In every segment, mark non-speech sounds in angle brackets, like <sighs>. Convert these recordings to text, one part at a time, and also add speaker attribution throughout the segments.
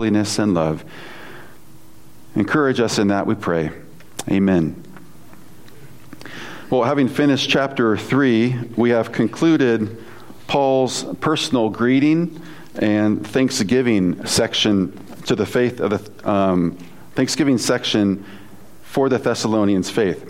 Speaker 1: holiness and love. Encourage us in that, we pray. Amen. Well, having finished chapter 3, we have concluded Paul's personal greeting and thanksgiving section to the faith of the um, Thanksgiving section for the Thessalonians' faith.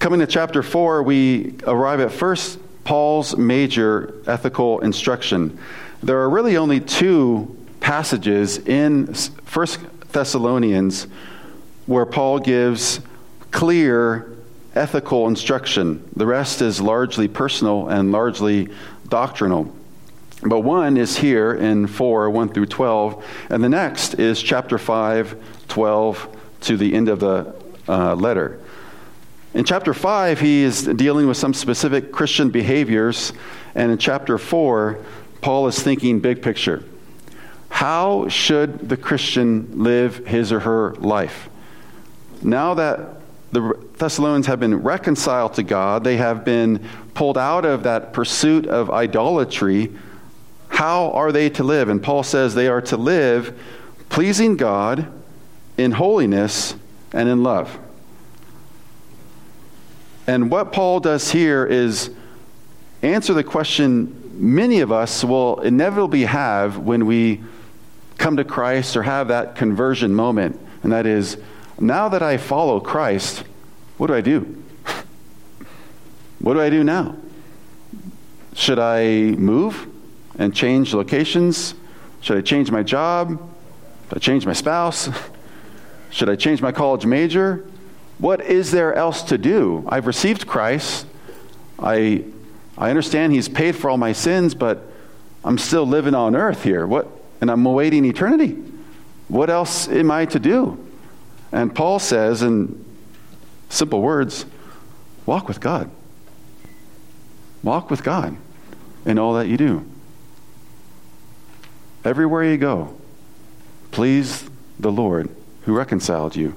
Speaker 1: Coming to chapter 4, we arrive at first Paul's major ethical instruction. There are really only two passages in First Thessalonians where Paul gives clear ethical instruction. The rest is largely personal and largely doctrinal. But one is here in 4, 1 through 12, and the next is chapter 5, 12 to the end of the uh, letter. In chapter 5, he is dealing with some specific Christian behaviors, and in chapter 4, Paul is thinking big picture. How should the Christian live his or her life? Now that the Thessalonians have been reconciled to God, they have been pulled out of that pursuit of idolatry how are they to live? And Paul says they are to live pleasing God in holiness and in love. And what Paul does here is answer the question many of us will inevitably have when we come to Christ or have that conversion moment. And that is, now that I follow Christ, what do I do? what do I do now? Should I move? and change locations? Should I change my job? Should I change my spouse? <laughs> Should I change my college major? What is there else to do? I've received Christ. I, I understand He's paid for all my sins, but I'm still living on earth here. What, and I'm awaiting eternity. What else am I to do? And Paul says, in simple words, walk with God. Walk with God in all that you do. Everywhere you go, please the Lord who reconciled you.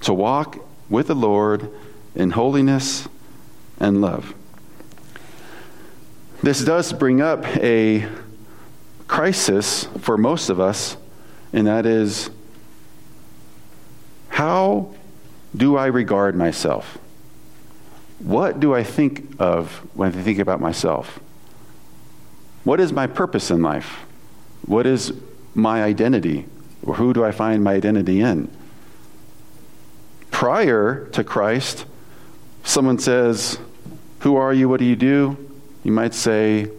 Speaker 1: To walk with the Lord in holiness and love. This does bring up a crisis for most of us, and that is how do I regard myself? What do I think of when I think about myself? What is my purpose in life? What is my identity? Or who do I find my identity in? Prior to Christ, someone says, Who are you? What do you do? You might say,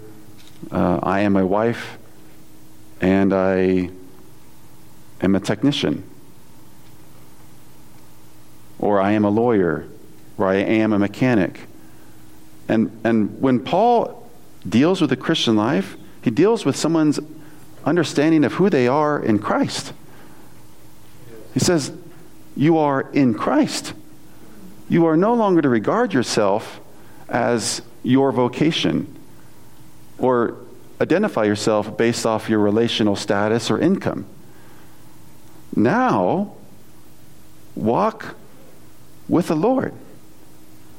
Speaker 1: uh, I am a wife and I am a technician. Or I am a lawyer, or I am a mechanic. And, and when Paul deals with the Christian life, he deals with someone's understanding of who they are in Christ. He says, You are in Christ. You are no longer to regard yourself as your vocation or identify yourself based off your relational status or income. Now, walk with the Lord.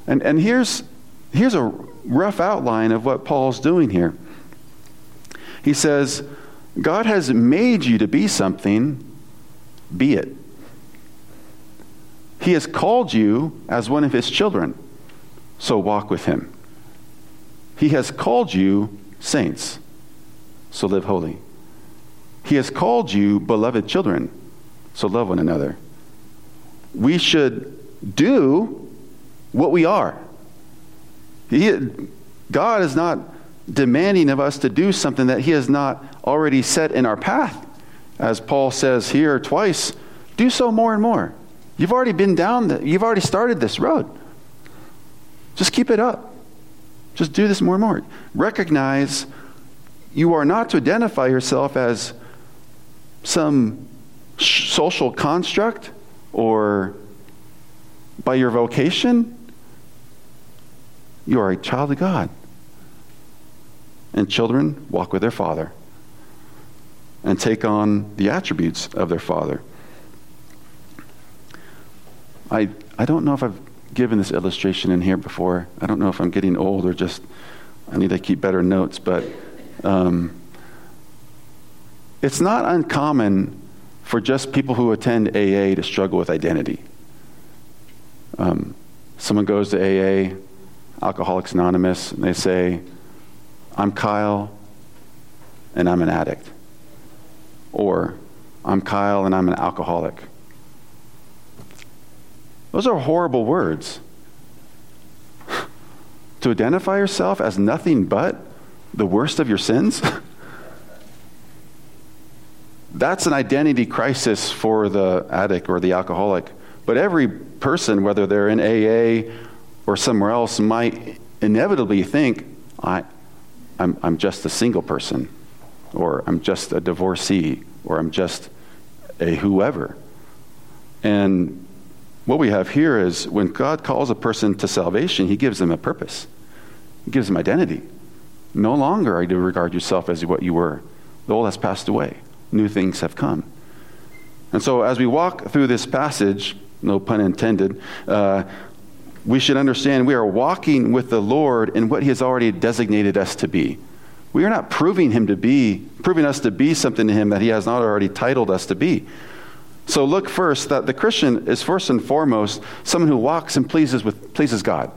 Speaker 1: And, and here's, here's a rough outline of what Paul's doing here. He says, God has made you to be something, be it. He has called you as one of his children, so walk with him. He has called you saints, so live holy. He has called you beloved children, so love one another. We should do what we are. He, God is not demanding of us to do something that He has not already set in our path. As Paul says here twice, do so more and more. You've already been down, the, you've already started this road. Just keep it up. Just do this more and more. Recognize you are not to identify yourself as some social construct or by your vocation you are a child of God. And children walk with their father and take on the attributes of their father. I, I don't know if I've given this illustration in here before. I don't know if I'm getting old or just I need to keep better notes, but um, it's not uncommon for just people who attend AA to struggle with identity. Um, someone goes to AA, Alcoholics Anonymous, and they say, I'm Kyle and I'm an addict. Or, I'm Kyle and I'm an alcoholic. Those are horrible words. <laughs> to identify yourself as nothing but the worst of your sins? That's an identity crisis for the addict or the alcoholic. But every person, whether they're in AA or somewhere else, might inevitably think, I, I'm, I'm just a single person, or I'm just a divorcee, or I'm just a whoever. And what we have here is when God calls a person to salvation, he gives them a purpose, he gives them identity. No longer are you to regard yourself as what you were. The old has passed away, new things have come. And so, as we walk through this passage, no pun intended, uh, we should understand we are walking with the Lord in what He has already designated us to be. We are not proving Him to be, proving us to be something to Him that He has not already titled us to be. So look first that the Christian is first and foremost someone who walks and pleases with pleases God.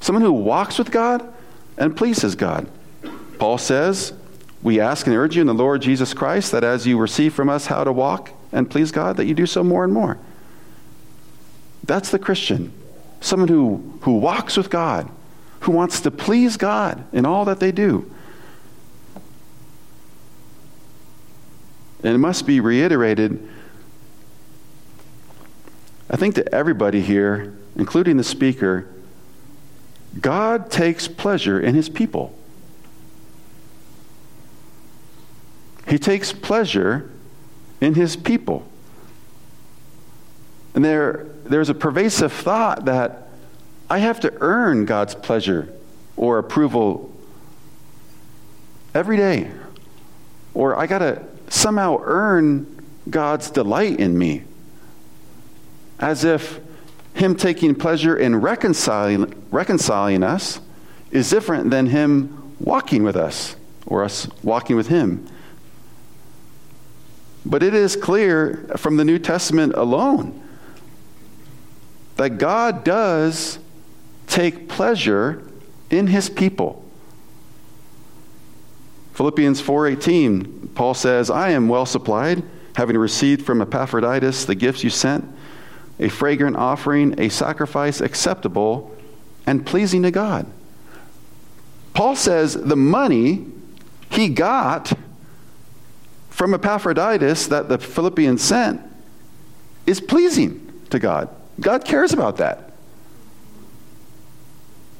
Speaker 1: Someone who walks with God and pleases God. Paul says, We ask and urge you in the Lord Jesus Christ that as you receive from us how to walk and please God, that you do so more and more. That's the Christian. Someone who, who walks with God, who wants to please God in all that they do. And it must be reiterated, I think, to everybody here, including the speaker, God takes pleasure in his people. He takes pleasure in his people. And there, there's a pervasive thought that I have to earn God's pleasure or approval every day. Or I got to somehow earn God's delight in me. As if Him taking pleasure in reconciling, reconciling us is different than Him walking with us or us walking with Him. But it is clear from the New Testament alone that God does take pleasure in his people. Philippians 4:18 Paul says, "I am well supplied, having received from Epaphroditus the gifts you sent, a fragrant offering, a sacrifice acceptable and pleasing to God." Paul says the money he got from Epaphroditus that the Philippians sent is pleasing to God. God cares about that.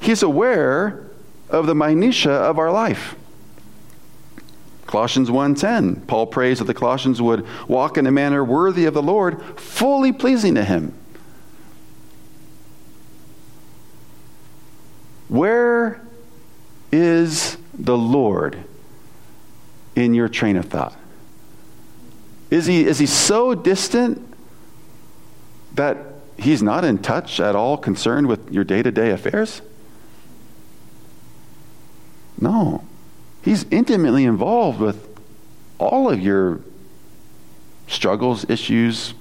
Speaker 1: He's aware of the minutia of our life. Colossians 1:10 Paul prays that the Colossians would walk in a manner worthy of the Lord, fully pleasing to him. Where is the Lord in your train of thought? Is he, is he so distant that he's not in touch at all concerned with your day to day affairs? No. He's intimately involved with all of your struggles, issues,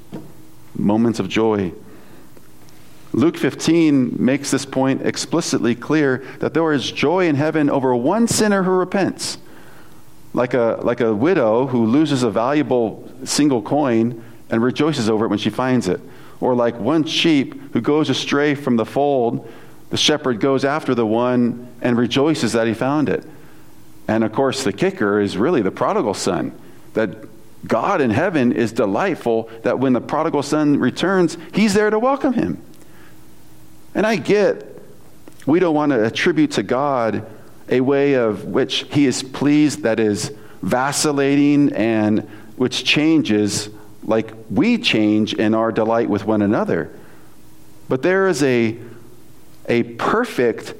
Speaker 1: moments of joy. Luke 15 makes this point explicitly clear that there is joy in heaven over one sinner who repents. Like a, like a widow who loses a valuable single coin and rejoices over it when she finds it or like one sheep who goes astray from the fold, the shepherd goes after the one and rejoices that he found it. And of course, the kicker is really the prodigal son. That God in heaven is delightful, that when the prodigal son returns, he's there to welcome him. And I get we don't want to attribute to God a way of which he is pleased that is vacillating and which changes like we change in our delight with one another. But there is a, a perfect,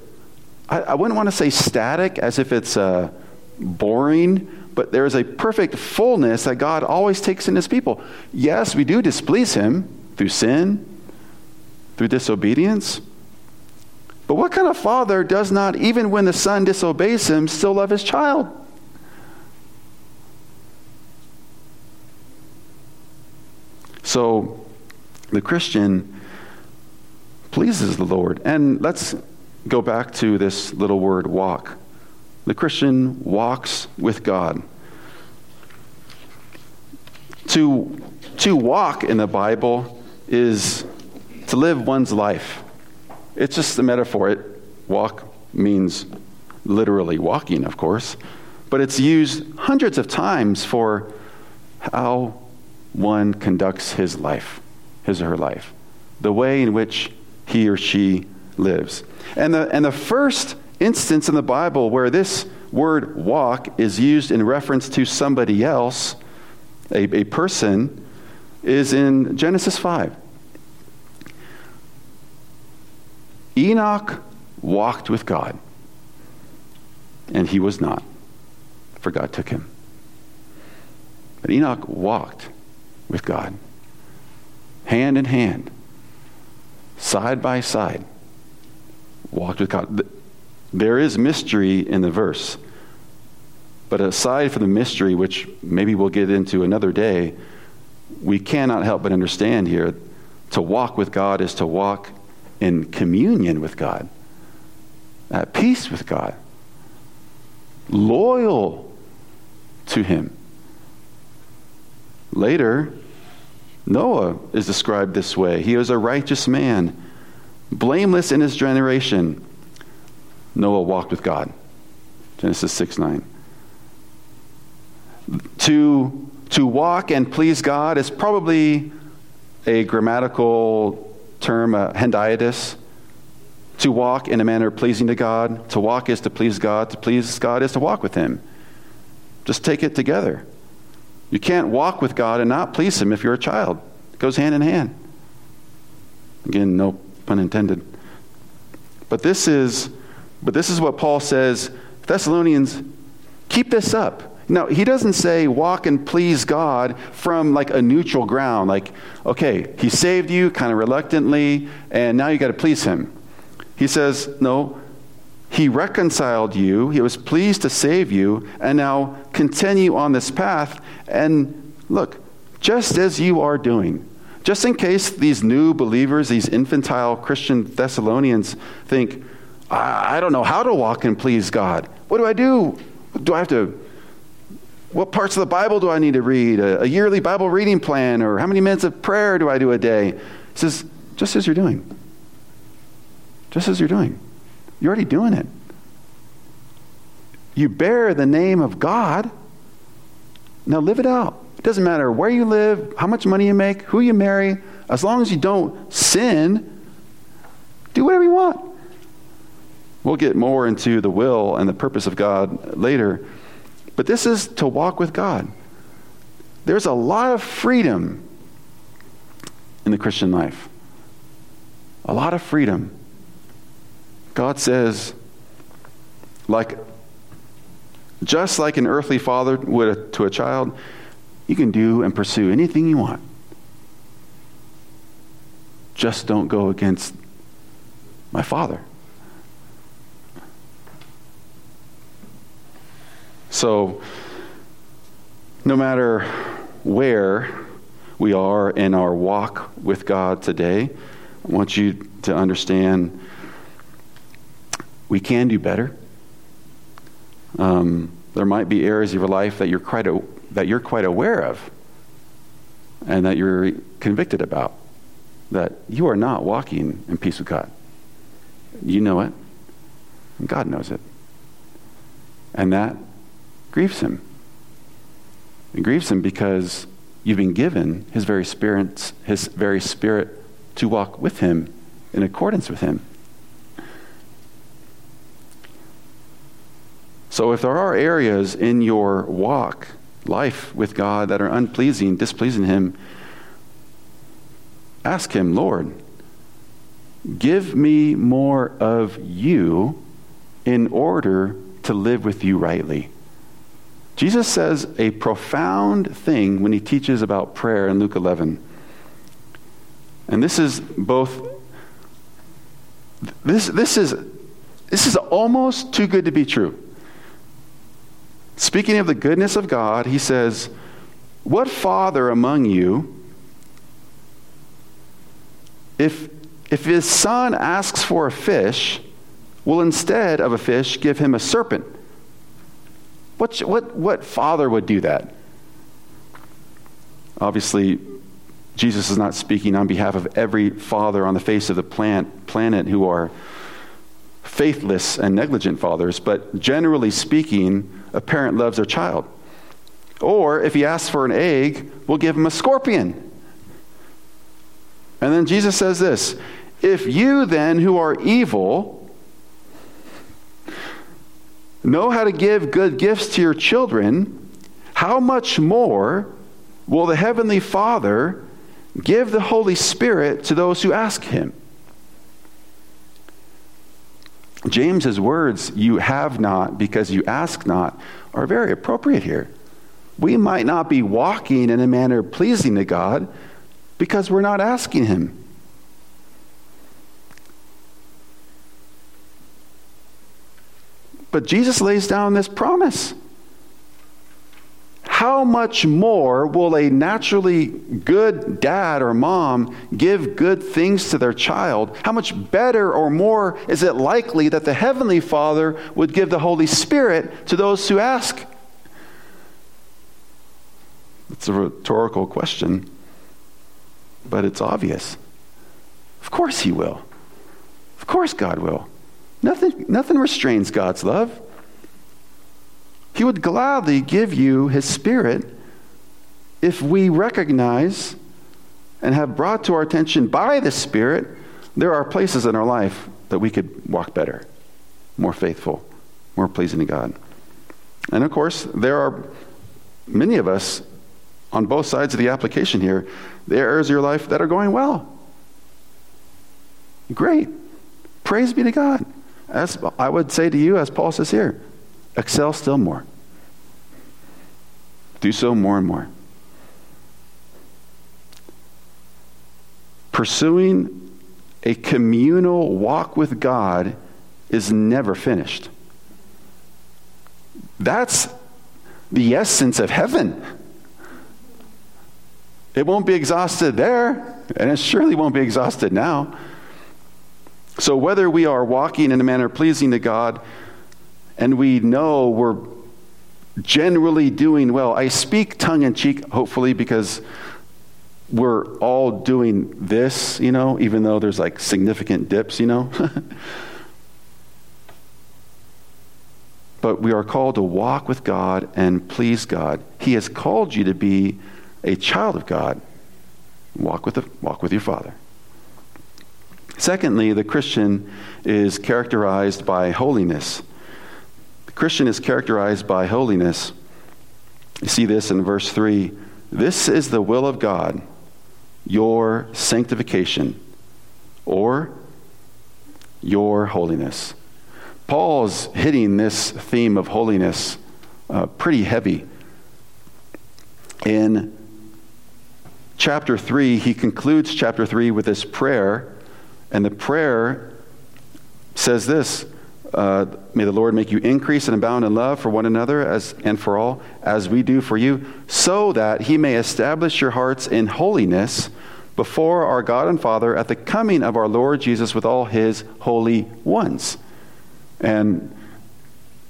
Speaker 1: I, I wouldn't want to say static as if it's uh, boring, but there is a perfect fullness that God always takes in his people. Yes, we do displease him through sin, through disobedience. But what kind of father does not, even when the son disobeys him, still love his child? So the Christian pleases the Lord. And let's go back to this little word walk. The Christian walks with God. To, to walk in the Bible is to live one's life. It's just the metaphor. It, walk means literally walking, of course, but it's used hundreds of times for how one conducts his life, his or her life, the way in which he or she lives. And the, and the first instance in the Bible where this word walk is used in reference to somebody else, a, a person, is in Genesis 5. Enoch walked with God, and he was not, for God took him. But Enoch walked with God, hand in hand, side by side, walked with God. There is mystery in the verse. But aside from the mystery, which maybe we'll get into another day, we cannot help but understand here to walk with God is to walk in communion with God, at peace with God, loyal to Him. Later, Noah is described this way. He was a righteous man, blameless in his generation. Noah walked with God. Genesis 6 9. To, to walk and please God is probably a grammatical term, uh. To walk in a manner pleasing to God. To walk is to please God. To please God is to walk with Him. Just take it together. You can't walk with God and not please Him if you're a child. It goes hand in hand. Again, no pun intended. But this is, but this is what Paul says Thessalonians, keep this up. Now, he doesn't say walk and please God from like a neutral ground, like, okay, he saved you kind of reluctantly, and now you got to please him. He says, no, he reconciled you, he was pleased to save you, and now continue on this path. And look, just as you are doing, just in case these new believers, these infantile Christian Thessalonians think, I, I don't know how to walk and please God. What do I do? Do I have to what parts of the Bible do I need to read? A, a, yearly Bible reading plan, or how many minutes of prayer do I do a day? He says, just as you're doing. Just as you're doing. You're already doing it. You bear the name of God. Now live it out. It doesn't matter where you live, how much money you make, who you marry, as long as you don't sin, do whatever you want. We'll get more into the will and the purpose of God later. But this is to walk with God. There's a lot of freedom in the Christian life. A lot of freedom. God says, like, just like an earthly father would to a child, you can do and pursue anything you want. Just don't go against my father. So, no matter where we are in our walk with God today, I want you to understand we can do better. Um, there might be areas of your life that you're quite a, that you're quite aware of, and that you're convicted about. That you are not walking in peace with God. You know it, and God knows it, and that grieves him. It grieves him because you've been given his very spirit, his very spirit to walk with him in accordance with him. So if there are areas in your walk, life with God that are unpleasing, displeasing him, ask him, Lord, give me more of you in order to live with you rightly. Jesus says a profound thing when he teaches about prayer in Luke 11. And this is both this, this is this is almost too good to be true. Speaking of the goodness of God, he says, What father among you, if, if his son asks for a fish, will instead of a fish give him a serpent? What, what, what father would do that? Obviously, Jesus is not speaking on behalf of every father on the face of the plant, planet who are faithless and negligent fathers, but generally speaking, a parent loves their child. Or if he asks for an egg, we'll give him a scorpion. And then Jesus says this If you then, who are evil, know how to give good gifts to your children, how much more will the Heavenly Father give the Holy Spirit to those who ask him? James's words, you have not because you ask not, are very appropriate here. We might not be walking in a manner pleasing to God because we're not asking Him. But Jesus lays down this promise. How much more will a naturally good dad or mom give good things to their child? How much better or more is it likely that the Heavenly Father would give the Holy Spirit to those who ask? It's a rhetorical question, but it's obvious. Of course, He will. Of course, God will. Nothing, nothing restrains God's love. He would gladly give you His Spirit if we recognize and have brought to our attention by the Spirit there are places in our life that we could walk better, more faithful, more pleasing to God. And of course, there are many of us on both sides of the application here, the areas of your life that are going well. Great. Praise be to God. As I would say to you, as Paul says here, excel still more. Do so more and more. Pursuing a communal walk with God is never finished. That's the essence of heaven. It won't be exhausted there, and it surely won't be exhausted now. So, whether we are walking in a manner pleasing to God and we know we're generally doing well, I speak tongue in cheek, hopefully, because we're all doing this, you know, even though there's like significant dips, you know. <laughs> but we are called to walk with God and please God. He has called you to be a child of God. Walk with, the, walk with your Father. Secondly, the Christian is characterized by holiness. The Christian is characterized by holiness. You see this in verse 3. This is the will of God, your sanctification, or your holiness. Paul's hitting this theme of holiness uh, pretty heavy. In chapter 3, he concludes chapter 3 with this prayer and the prayer says this uh, May the Lord make you increase and abound in love for one another as, and for all, as we do for you, so that he may establish your hearts in holiness before our God and Father at the coming of our Lord Jesus with all his holy ones. And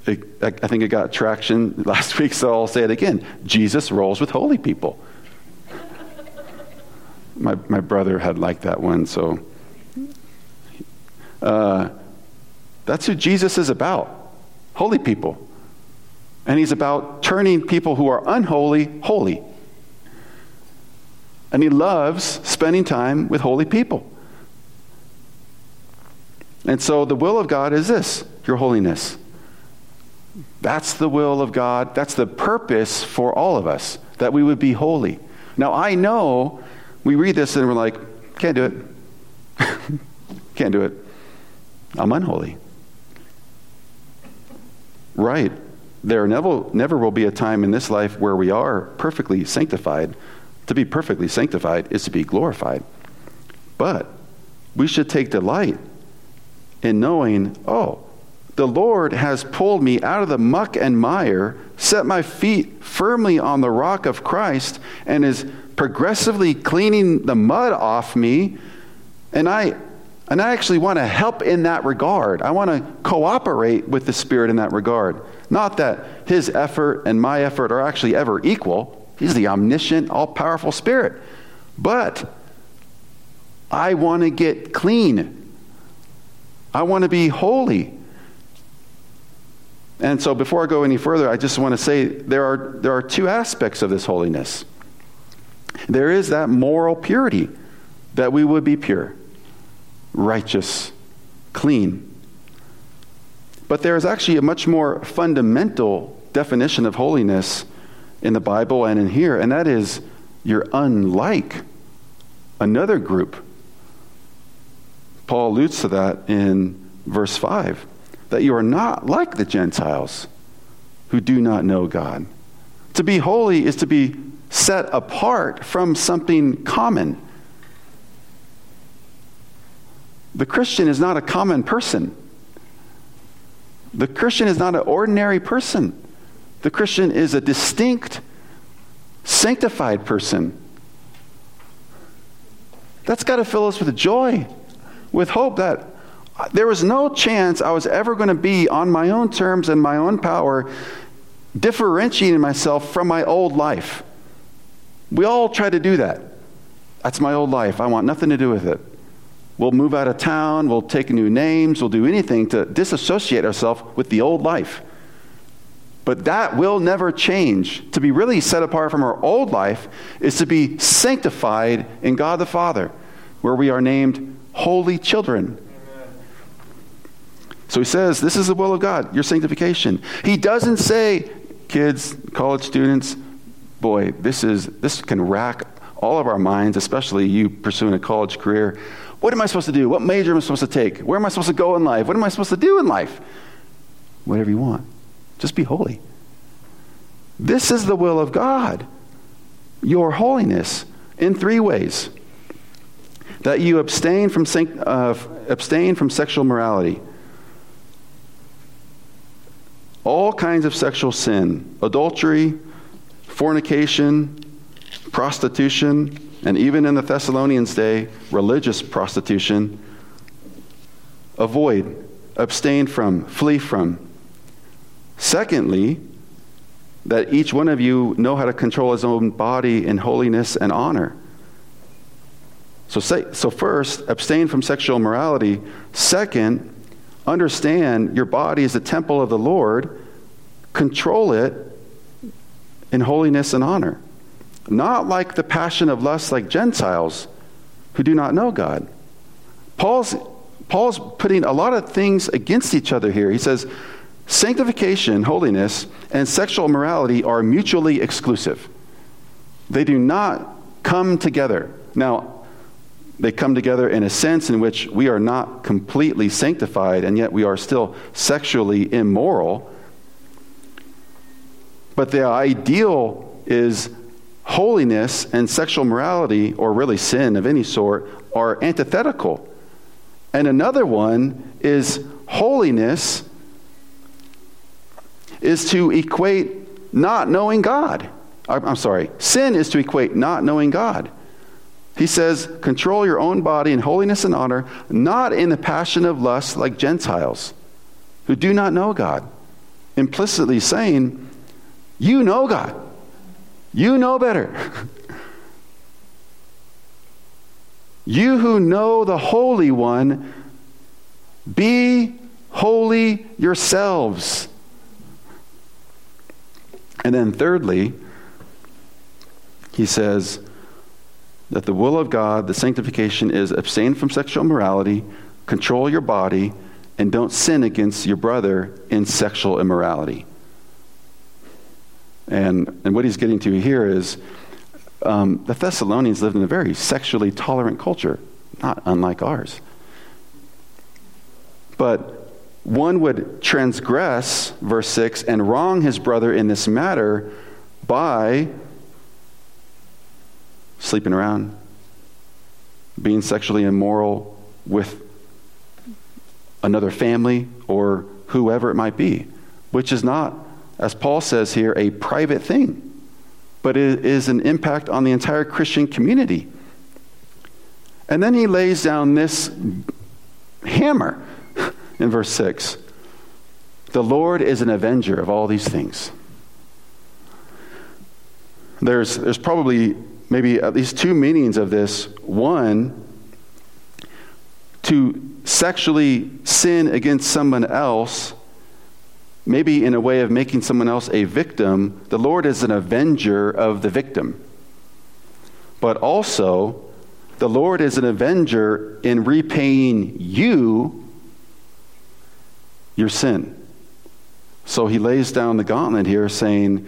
Speaker 1: it, I think it got traction <laughs> last week, so I'll say it again. Jesus rolls with holy people. <laughs> my, my brother had liked that one, so uh, that's who Jesus is about holy people. And he's about turning people who are unholy holy. And he loves spending time with holy people. And so the will of God is this your holiness. That's the will of God. That's the purpose for all of us, that we would be holy. Now, I know we read this and we're like, can't do it. <laughs> can't do it. I'm unholy. Right. There never, never will be a time in this life where we are perfectly sanctified. To be perfectly sanctified is to be glorified. But we should take delight in knowing, oh, the Lord has pulled me out of the muck and mire, set my feet firmly on the rock of Christ, and is progressively cleaning the mud off me And I, and I actually want to help in that regard. I want to cooperate with the Spirit in that regard. Not that his effort and my effort are actually ever equal. He's the omniscient, all powerful Spirit. But I want to get clean. I want to be holy. And so before I go any further, I just want to say there are, there are two aspects of this holiness. There is that moral purity, that we would be pure, righteous, clean. But there is actually a much more fundamental definition of holiness in the Bible and in here, and that is you're unlike another group. Paul alludes to that in verse 5 that you are not like the Gentiles who do not know God. To be holy is to be set apart from something common. The Christian is not a common person. The Christian is not an ordinary person. The Christian is a distinct, sanctified person. That's got to fill us with joy, with hope that there was no chance I was ever going to be on my own terms and my own power, differentiating myself from my old life. We all try to do that. That's my old life. I want nothing to do with it. We'll move out of town, we'll take new names, we'll do anything to disassociate ourselves with the old life. But that will never change. To be really set apart from our old life is to be sanctified in God the Father, where we are named holy children so he says, This is the will of God, your sanctification. He doesn't say, kids, college students, boy, this is this can rack all of our minds, especially you pursuing a college career. What am I supposed to do? What major am I supposed to take? Where am I supposed to go in life? What am I supposed to do in life? Whatever you want. Just be holy. This is the will of God, your holiness, in three ways. That you abstain from, uh, abstain from sexual morality all kinds of sexual sin adultery, fornication, prostitution, and even in the Thessalonians' day, religious prostitution. Avoid, abstain from, flee from. Secondly, that each one of you know how to control his own body in holiness and honor. So, say, so first, abstain from sexual immorality. Second, understand your body is the temple of the Lord, control it in holiness and honor. Not like the passion of lust like Gentiles who do not know God. Paul's, Paul's putting a lot of things against each other here. He says, sanctification, holiness, and sexual morality are mutually exclusive. They do not come together. Now, they come together in a sense in which we are not completely sanctified and yet we are still sexually immoral. But the ideal is holiness and sexual morality, or really sin of any sort, are antithetical. And another one is holiness is to equate not knowing God. I'm sorry, sin is to equate not knowing God. He says, control your own body in holiness and honor, not in the passion of lust like Gentiles who do not know God. Implicitly saying, you know God. You know better. you who know the Holy One, be holy yourselves. And then, thirdly, he says, that the will of God, the sanctification, is abstain from sexual immorality, control your body, and don't sin against your brother in sexual immorality. And, and what he's getting to here is um, the Thessalonians lived in a very sexually tolerant culture, not unlike ours. But one would transgress, verse 6, and wrong his brother in this matter by sleeping around, being sexually immoral with another family or whoever it might be, which is not, as Paul says here, a private thing, but it is an impact on the entire Christian community. And then he lays down this hammer in verse 6. The Lord is an avenger of all these things. There's, there's probably maybe at least two meanings of this. One, to sexually sin against someone else, maybe in a way of making someone else a victim, the Lord is an avenger of the victim. But also, the Lord is an avenger in repaying you your sin. So he lays down the gauntlet here saying,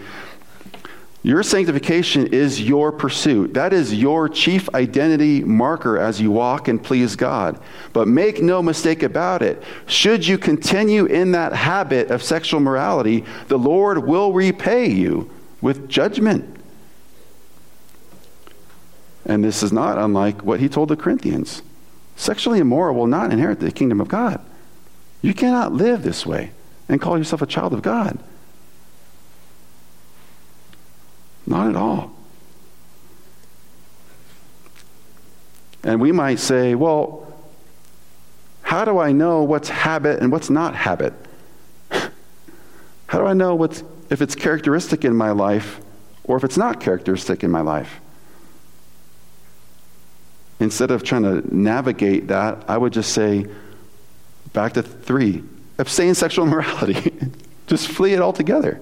Speaker 1: your sanctification is your pursuit. That is your chief identity marker as you walk and please God. But make no mistake about it. Should you continue in that habit of sexual morality, the Lord will repay you with judgment. And this is not unlike what he told the Corinthians. Sexually immoral will not inherit the kingdom of God. You cannot live this way and call yourself a child of God. Not at all. And we might say, well, how do I know what's habit and what's not habit? <laughs> How do I know what's, if it's characteristic in my life or if it's not characteristic in my life? Instead of trying to navigate that, I would just say, back to three abstain sexual <laughs> immorality. just flee it altogether.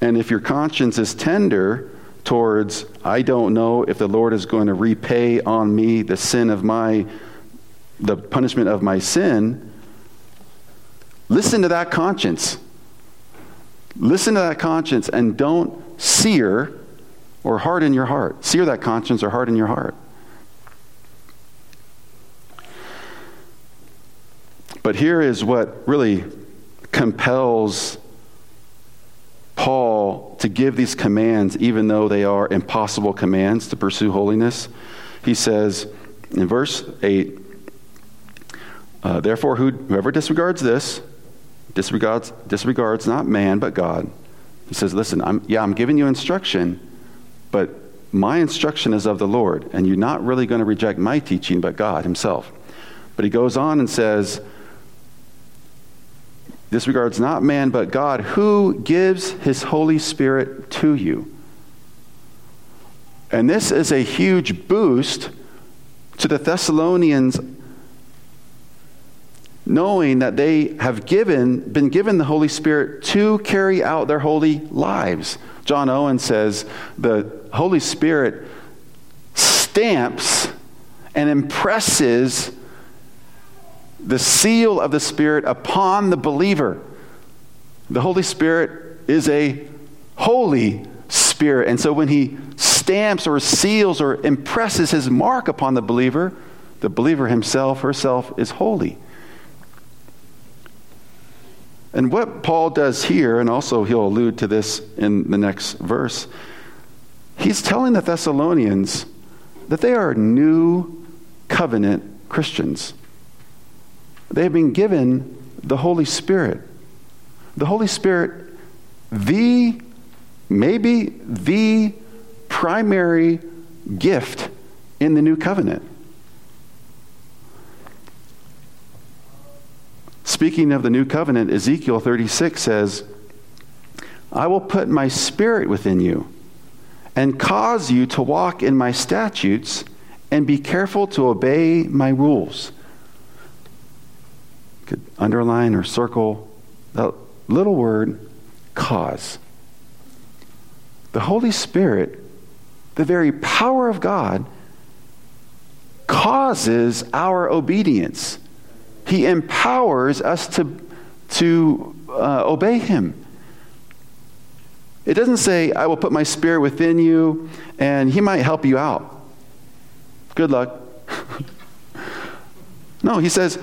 Speaker 1: And if your conscience is tender towards, I don't know if the Lord is going to repay on me the sin of my, the punishment of my sin, listen to that conscience. Listen to that conscience and don't sear or harden your heart. Sear that conscience or harden your heart. But here is what really compels Paul to give these commands, even though they are impossible commands to pursue holiness. He says in verse 8, uh, Therefore, whoever disregards this, disregards, disregards not man, but God. He says, Listen, I'm, yeah, I'm giving you instruction, but my instruction is of the Lord, and you're not really going to reject my teaching, but God Himself. But he goes on and says, disregards not man but God, who gives his Holy Spirit to you. And this is a huge boost to the Thessalonians knowing that they have given been given the Holy Spirit to carry out their holy lives. John Owen says the Holy Spirit stamps and impresses the seal of the Spirit upon the believer. The Holy Spirit is a holy Spirit. And so when he stamps or seals or impresses his mark upon the believer, the believer himself, herself, is holy. And what Paul does here, and also he'll allude to this in the next verse, he's telling the Thessalonians that they are new covenant Christians. They've been given the Holy Spirit. The Holy Spirit, the, maybe the primary gift in the new covenant. Speaking of the new covenant, Ezekiel 36 says, I will put my spirit within you and cause you to walk in my statutes and be careful to obey my rules could underline or circle that little word, cause. The Holy Spirit, the very power of God, causes our obedience. He empowers us to, to uh, obey Him. It doesn't say, I will put my spirit within you and He might help you out. Good luck. <laughs> no, He says,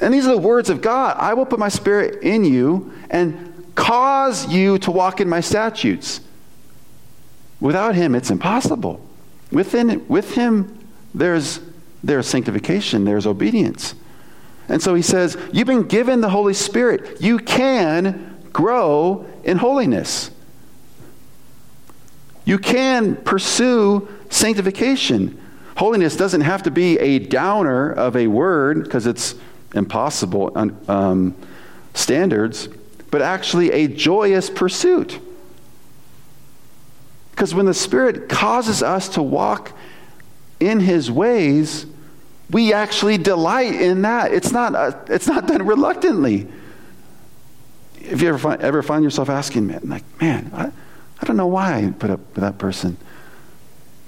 Speaker 1: and these are the words of God I will put my spirit in you and cause you to walk in my statutes. Without him, it's impossible. Within, with him, there's, there's sanctification, there's obedience. And so he says, You've been given the Holy Spirit. You can grow in holiness. You can pursue sanctification. Holiness doesn't have to be a downer of a word because it's impossible um, standards, but actually a joyous pursuit. Because when the Spirit causes us to walk in His ways, we actually delight in that. It's not, uh, it's not done reluctantly. If you ever find, ever find yourself asking, man, like, man, I, I don't know why I put up with that person,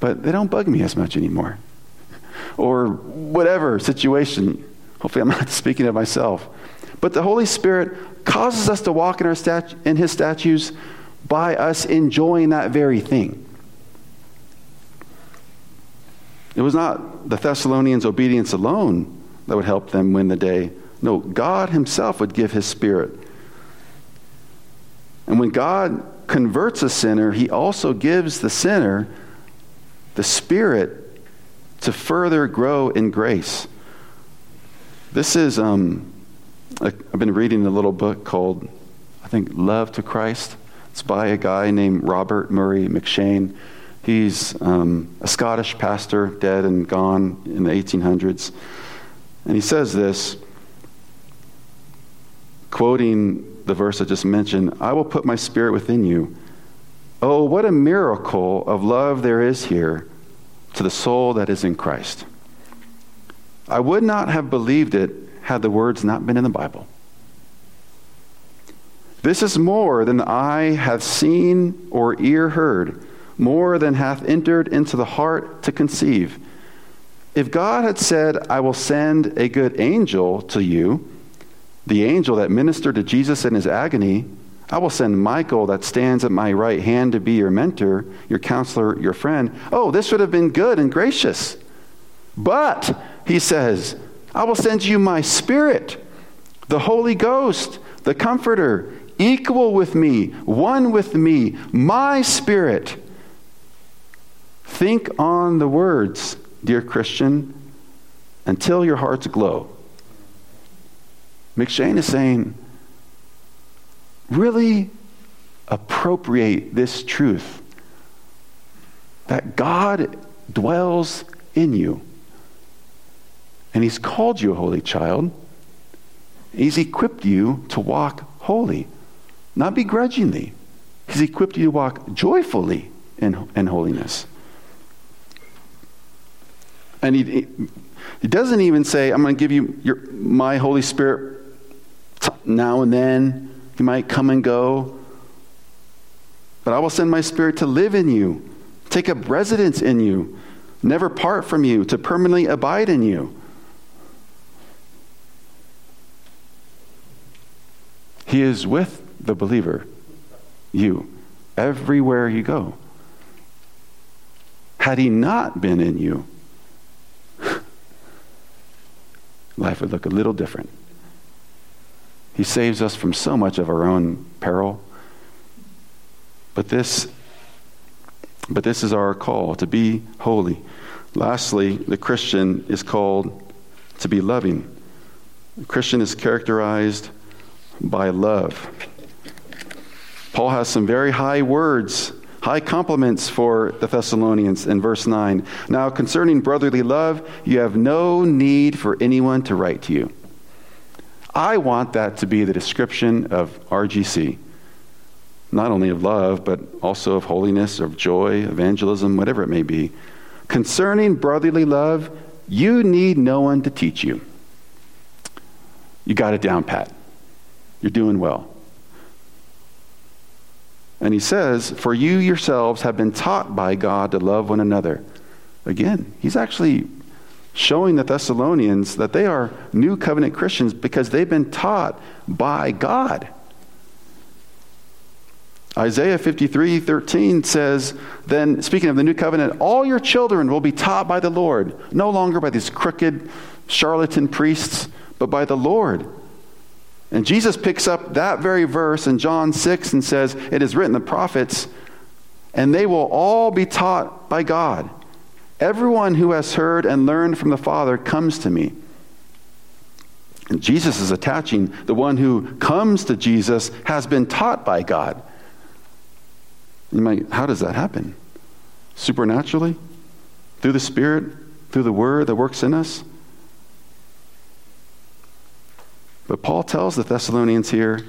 Speaker 1: but they don't bug me as much anymore. <laughs> or whatever situation. Hopefully, I'm not <laughs> speaking of myself. But the Holy Spirit causes us to walk in, our stat- in His statutes by us enjoying that very thing. It was not the Thessalonians' obedience alone that would help them win the day. No, God Himself would give His Spirit. And when God converts a sinner, He also gives the sinner the Spirit to further grow in grace. This is, um, I've been reading a little book called, I think, Love to Christ. It's by a guy named Robert Murray M'Cheyne. He's um, a Scottish pastor, dead and gone in the 1800s. And he says this, quoting the verse I just mentioned I will put my spirit within you. Oh, what a miracle of love there is here to the soul that is in Christ. I would not have believed it had the words not been in the Bible. This is more than eye hath seen or ear heard more than hath entered into the heart to conceive. If God had said, I will send a good angel to you, the angel that ministered to Jesus in his agony, I will send Michael that stands at my right hand to be your mentor, your counselor, your friend. Oh, this would have been good and gracious. But, he says, I will send you my spirit, the Holy Ghost, the Comforter, equal with me, one with me, my spirit Think on the words, dear Christian, until your hearts glow. M'Cheyne is saying, really appropriate this truth that God dwells in you. And He's called you a holy child. He's equipped you to walk holy, not begrudgingly. He's equipped you to walk joyfully in, in holiness. And he, he doesn't even say, I'm going to give you your, my Holy Spirit now and then. He might come and go. But I will send my Spirit to live in you, take up residence in you, never part from you, to permanently abide in you. He is with the believer, you, everywhere you go. Had he not been in you, <sighs> life would look a little different. He saves us from so much of our own peril. But this but this is our call to be holy. Lastly, the Christian is called to be loving. The Christian is characterized by love. Paul has some very high words high compliments for the Thessalonians in verse 9. Now, concerning brotherly love, you have no need for anyone to write to you. I want that to be the description of RGC. Not only of love, but also of holiness, of joy, evangelism, whatever it may be. Concerning brotherly love, you need no one to teach you. You got it down pat. You're doing well. And he says, For you yourselves have been taught by God to love one another. Again, he's actually showing the Thessalonians that they are new covenant Christians because they've been taught by God. Isaiah 53 13 says, Then, speaking of the new covenant, all your children will be taught by the Lord, no longer by these crooked charlatan priests, but by the Lord. And Jesus picks up that very verse in John 6 and says, It is written, the prophets, and they will all be taught by God. Everyone who has heard and learned from the Father comes to me. And Jesus is attaching the one who comes to Jesus has been taught by God. You might, how does that happen? supernaturally through the Spirit, through the Word that works in us. But Paul tells the Thessalonians here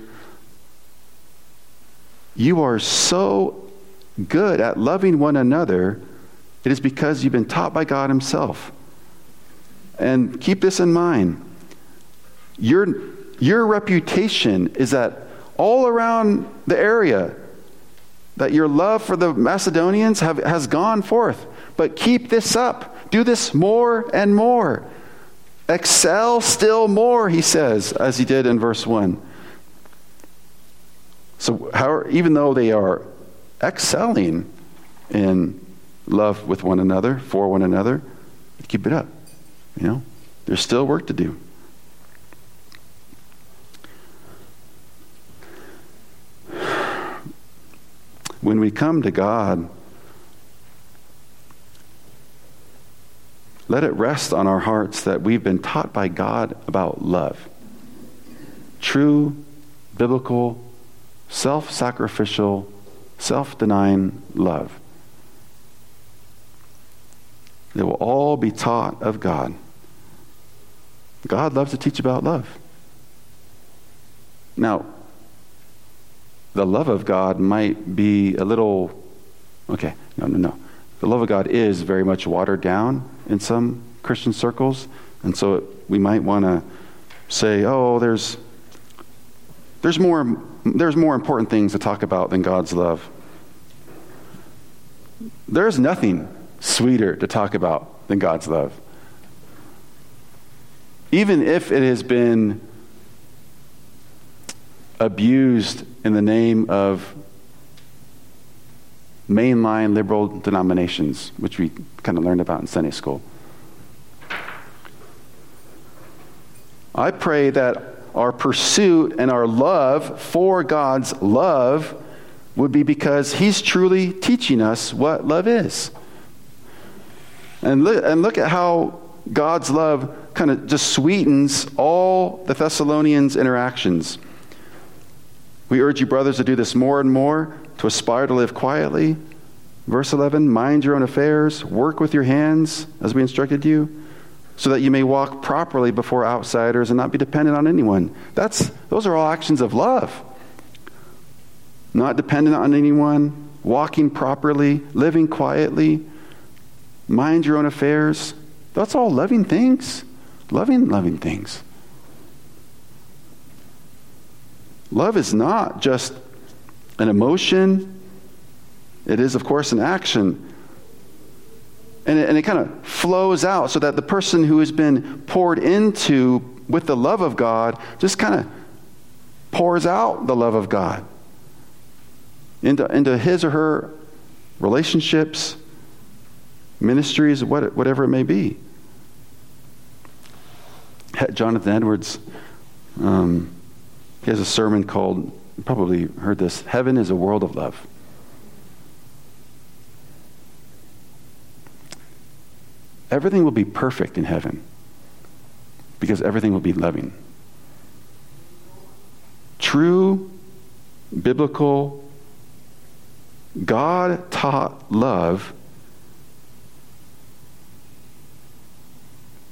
Speaker 1: you are so good at loving one another, it is because you've been taught by God Himself. And keep this in mind your, your reputation is that all around the area, that your love for the Macedonians have, has gone forth. But keep this up. Do this more and more. Excel still more, he says, as he did in verse 1. So, how, even though they are excelling in love with one another, for one another, keep it up. You know, there's still work to do. When we come to God, let it rest on our hearts that we've been taught by God about love. True biblical self sacrificial, self denying love. They will all be taught of God. God loves to teach about love. Now, the love of God might be a little, okay, no, no, no. The love of God is very much watered down in some Christian circles. And so it, we might want to say, oh, there's, there's more there's more important things to talk about than God's love. There's nothing sweeter to talk about than God's love. Even if it has been abused in the name of mainline liberal denominations, which we kind of learned about in Sunday school. I pray that our pursuit and our love for God's love would be because He's truly teaching us what love is. And, li- and look at how God's love kind of just sweetens all the Thessalonians' interactions. We urge you, brothers, to do this more and more, to aspire to live quietly. Verse 11 mind your own affairs, work with your hands as we instructed you so that you may walk properly before outsiders and not be dependent on anyone. That's, those are all actions of love. Not dependent on anyone, walking properly, living quietly, mind your own affairs. That's all loving things. Loving, loving things. Love is not just an emotion, it is, of course, an action. And it, and it kind of flows out so that the person who has been poured into with the love of God just kind of pours out the love of God into, into his or her relationships, ministries, what, whatever it may be. Jonathan Edwards, um, he has a sermon called, probably heard this Heaven is a World of Love. everything will be perfect in heaven because everything will be loving. True, biblical, God taught love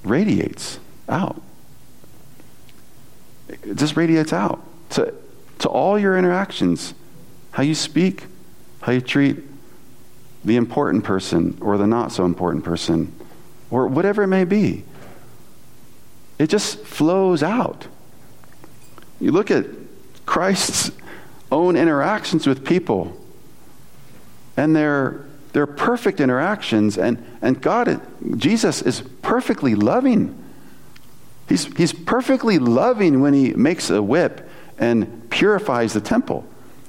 Speaker 1: radiates out. It just radiates out to, to all your interactions how you speak, how you treat the important person or the not so important person or whatever it may be. It just flows out. You look at Christ's own interactions with people, and they're, they're perfect interactions, and, and God, Jesus is perfectly loving. He's, he's perfectly loving when he makes a whip and purifies the temple.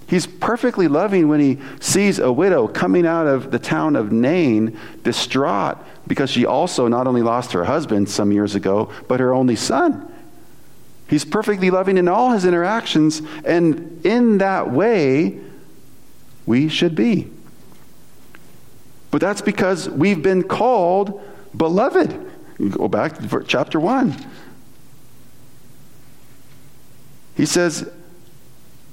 Speaker 1: He's perfectly loving when he sees a widow coming out of the town of Nain, distraught because she also not only lost her husband some years ago, but her only son. He's perfectly loving in all his interactions, and in that way, we should be. But that's because we've been called beloved. Go back to chapter 1. He says,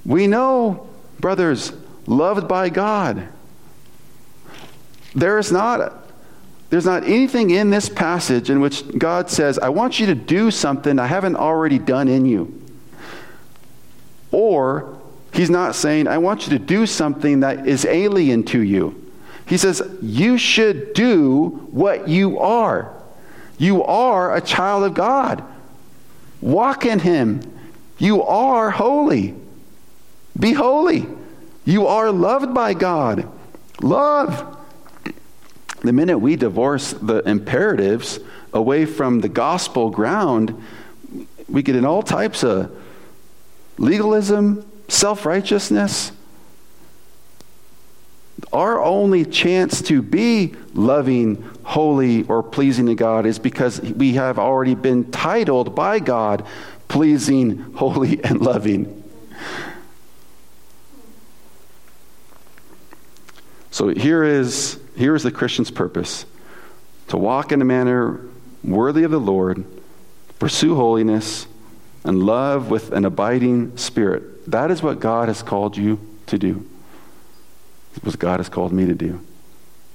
Speaker 1: We know brothers, loved by God. There is not there's not anything in this passage in which God says, I want you to do something I haven't already done in you. Or he's not saying, I want you to do something that is alien to you. He says, You should do what you are. You are a child of God. Walk in him. You are holy. Be holy. You are loved by God. Love. The minute we divorce the imperatives away from the gospel ground, we get in all types of legalism, self righteousness. Our only chance to be loving, holy, or pleasing to God is because we have already been titled by God pleasing, holy, and loving. So here is, here is the Christian's purpose to walk in a manner worthy of the Lord, pursue holiness, and love with an abiding spirit. That is what God has called you to do. It's what God has called me to do.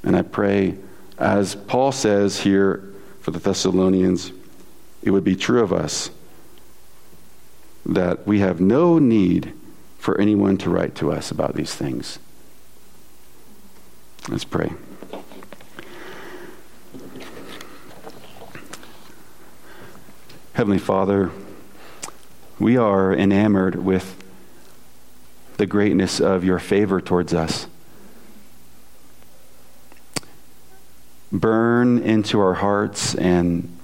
Speaker 1: And I pray, as Paul says here for the Thessalonians, it would be true of us that we have no need for anyone to write to us about these things. Let's pray. Heavenly Father, we are enamored with the greatness of your favor towards us. Burn into our hearts and,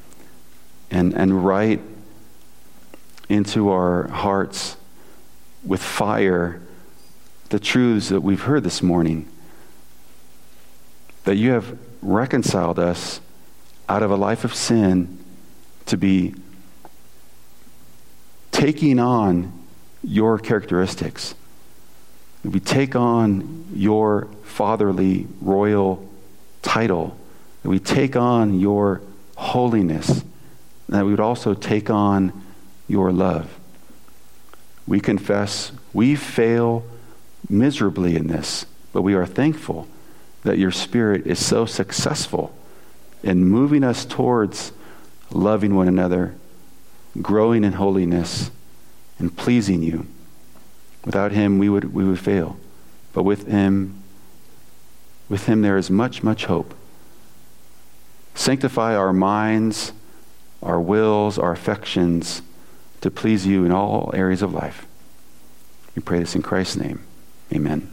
Speaker 1: and, and write into our hearts with fire the truths that we've heard this morning that you have reconciled us out of a life of sin to be taking on your characteristics. We take on your fatherly, royal title. We take on your holiness. That we would also take on your love. We confess we fail miserably in this, but we are thankful that your Spirit is so successful in moving us towards loving one another, growing in holiness, and pleasing you. Without Him, we would, we would fail. But with Him, with Him, there is much, much hope. Sanctify our minds, our wills, our affections to please you in all areas of life. We pray this in Christ's name. Amen.